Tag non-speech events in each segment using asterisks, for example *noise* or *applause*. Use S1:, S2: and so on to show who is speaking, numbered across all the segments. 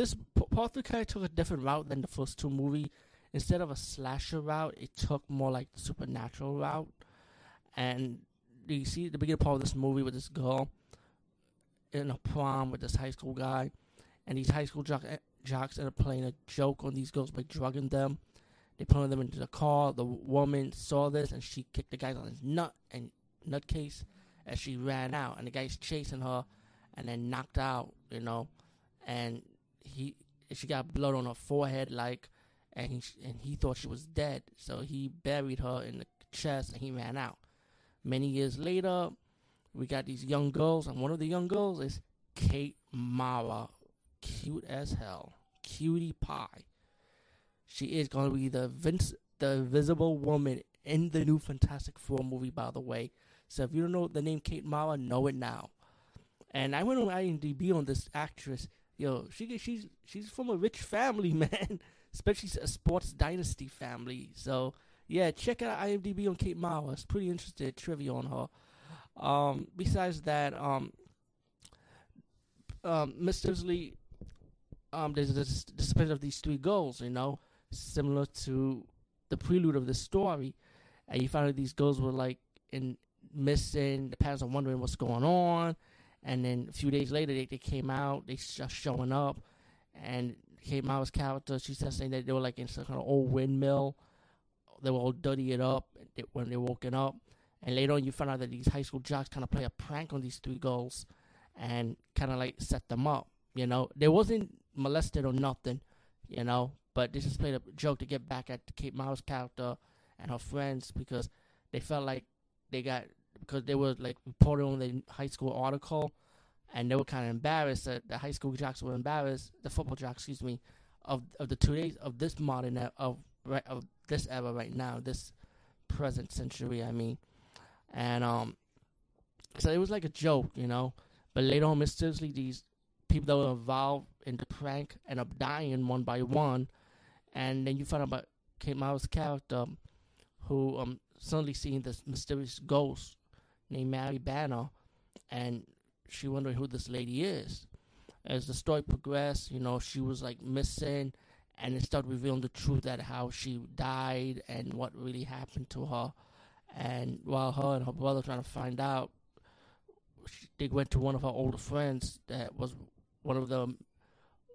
S1: this part three kind of took a different route than the first two movie. Instead of a slasher route, it took more like the supernatural route. And you see the beginning part of this movie with this girl in a prom with this high school guy, and these high school jock, eh, jocks end up playing a joke on these girls by drugging them. They put them into the car. The woman saw this and she kicked the guy on his nut and nutcase as she ran out, and the guy's chasing her, and then knocked out, you know, and he she got blood on her forehead, like, and he and he thought she was dead, so he buried her in the chest and he ran out. Many years later, we got these young girls, and one of the young girls is Kate Mara, cute as hell, cutie pie. She is going to be the Vince, the Invisible Woman in the new Fantastic Four movie, by the way. So if you don't know the name Kate Mara, know it now. And I went on IMDb on this actress. Yo, she she's she's from a rich family, *laughs* man. Especially a sports dynasty family. So yeah, check out IMDb on Kate Mara. It's pretty interesting trivia on her. Um, besides that, um, um, Miss Lee, um, there's this display of these three girls, you know, similar to the prelude of the story. And you find out these girls were like in missing. The parents are wondering what's going on. And then a few days later, they, they came out. They just showing up, and Kate Mara's character, She just saying that they were like in some kind of old windmill. They were all dirty it up when they were woken up. And later on, you find out that these high school jocks kind of play a prank on these three girls and kind of like set them up. You know, they wasn't molested or nothing, you know, but they just played a joke to get back at Kate Mara's character and her friends because they felt like they got because they were like reported on the high school article and they were kind of embarrassed that the high school jocks were embarrassed, the football jocks, excuse me, of of the two days of this modern of of this era right now, this present century. I mean, and um, so it was like a joke, you know. But later on, mysteriously, these people that were involved in the prank end up dying one by one, and then you find out about Kate Mara's character, who um suddenly seeing this mysterious ghost named Mary Banner, and she wondering who this lady is. As the story progressed, you know, she was like missing, and it started revealing the truth that how she died and what really happened to her. And while her and her brother trying to find out, she, they went to one of her older friends that was one of them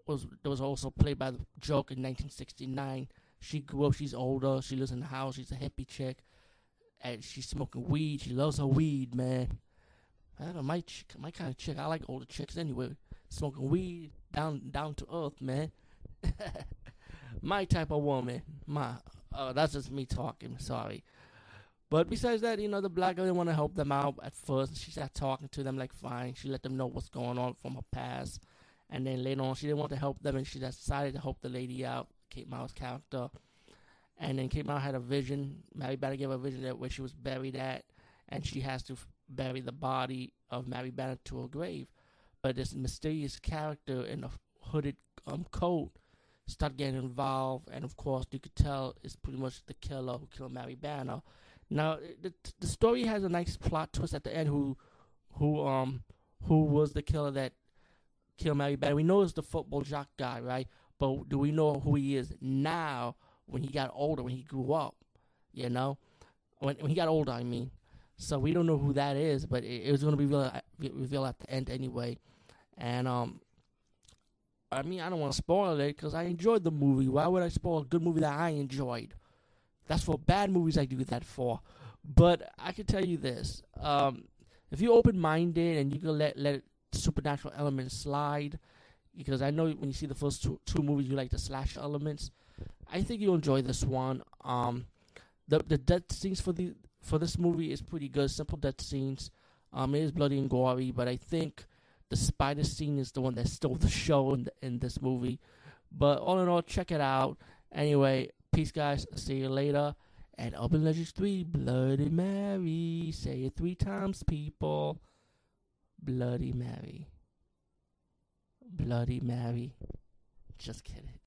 S1: was that was also played by the joke in 1969. She grew up. She's older. She lives in the house. She's a hippie chick, and she's smoking weed. She loves her weed, man. I don't know, my chick, my kind of chick. I like older chicks anyway. Smoking weed, down down to earth, man. *laughs* my type of woman. My, uh, that's just me talking. Sorry. But besides that, you know, the black girl didn't want to help them out at first. She started talking to them like fine. She let them know what's going on from her past. And then later on, she didn't want to help them, and she decided to help the lady out, Kate Mara's character. And then Kate Mara had a vision. Mary Banner gave a vision that where she was buried at, and she has to f- bury the body of Mary Banner to her grave. But this mysterious character in a hooded um, coat started getting involved, and of course, you could tell it's pretty much the killer who killed Mary Banner. Now, the the story has a nice plot twist at the end. Who, who um, who was the killer that killed Mary Banner? We know it's the football jock guy, right? But do we know who he is now? When he got older, when he grew up, you know, when when he got older, I mean. So we don't know who that is, but it, it was going to be revealed, revealed at the end anyway. And um, I mean, I don't want to spoil it because I enjoyed the movie. Why would I spoil a good movie that I enjoyed? That's for bad movies I do that for. But I can tell you this: um, if you're open-minded and you can let let supernatural elements slide, because I know when you see the first two, two movies, you like the slash elements. I think you'll enjoy this one. Um, the the death scenes for the for this movie is pretty good. Simple death scenes. Um, it is bloody and gory, but I think the spider scene is the one that stole the show in the, in this movie. But all in all, check it out. Anyway, Peace, guys. See you later. And Urban Legends 3, Bloody Mary. Say it three times, people. Bloody Mary. Bloody Mary. Just kidding.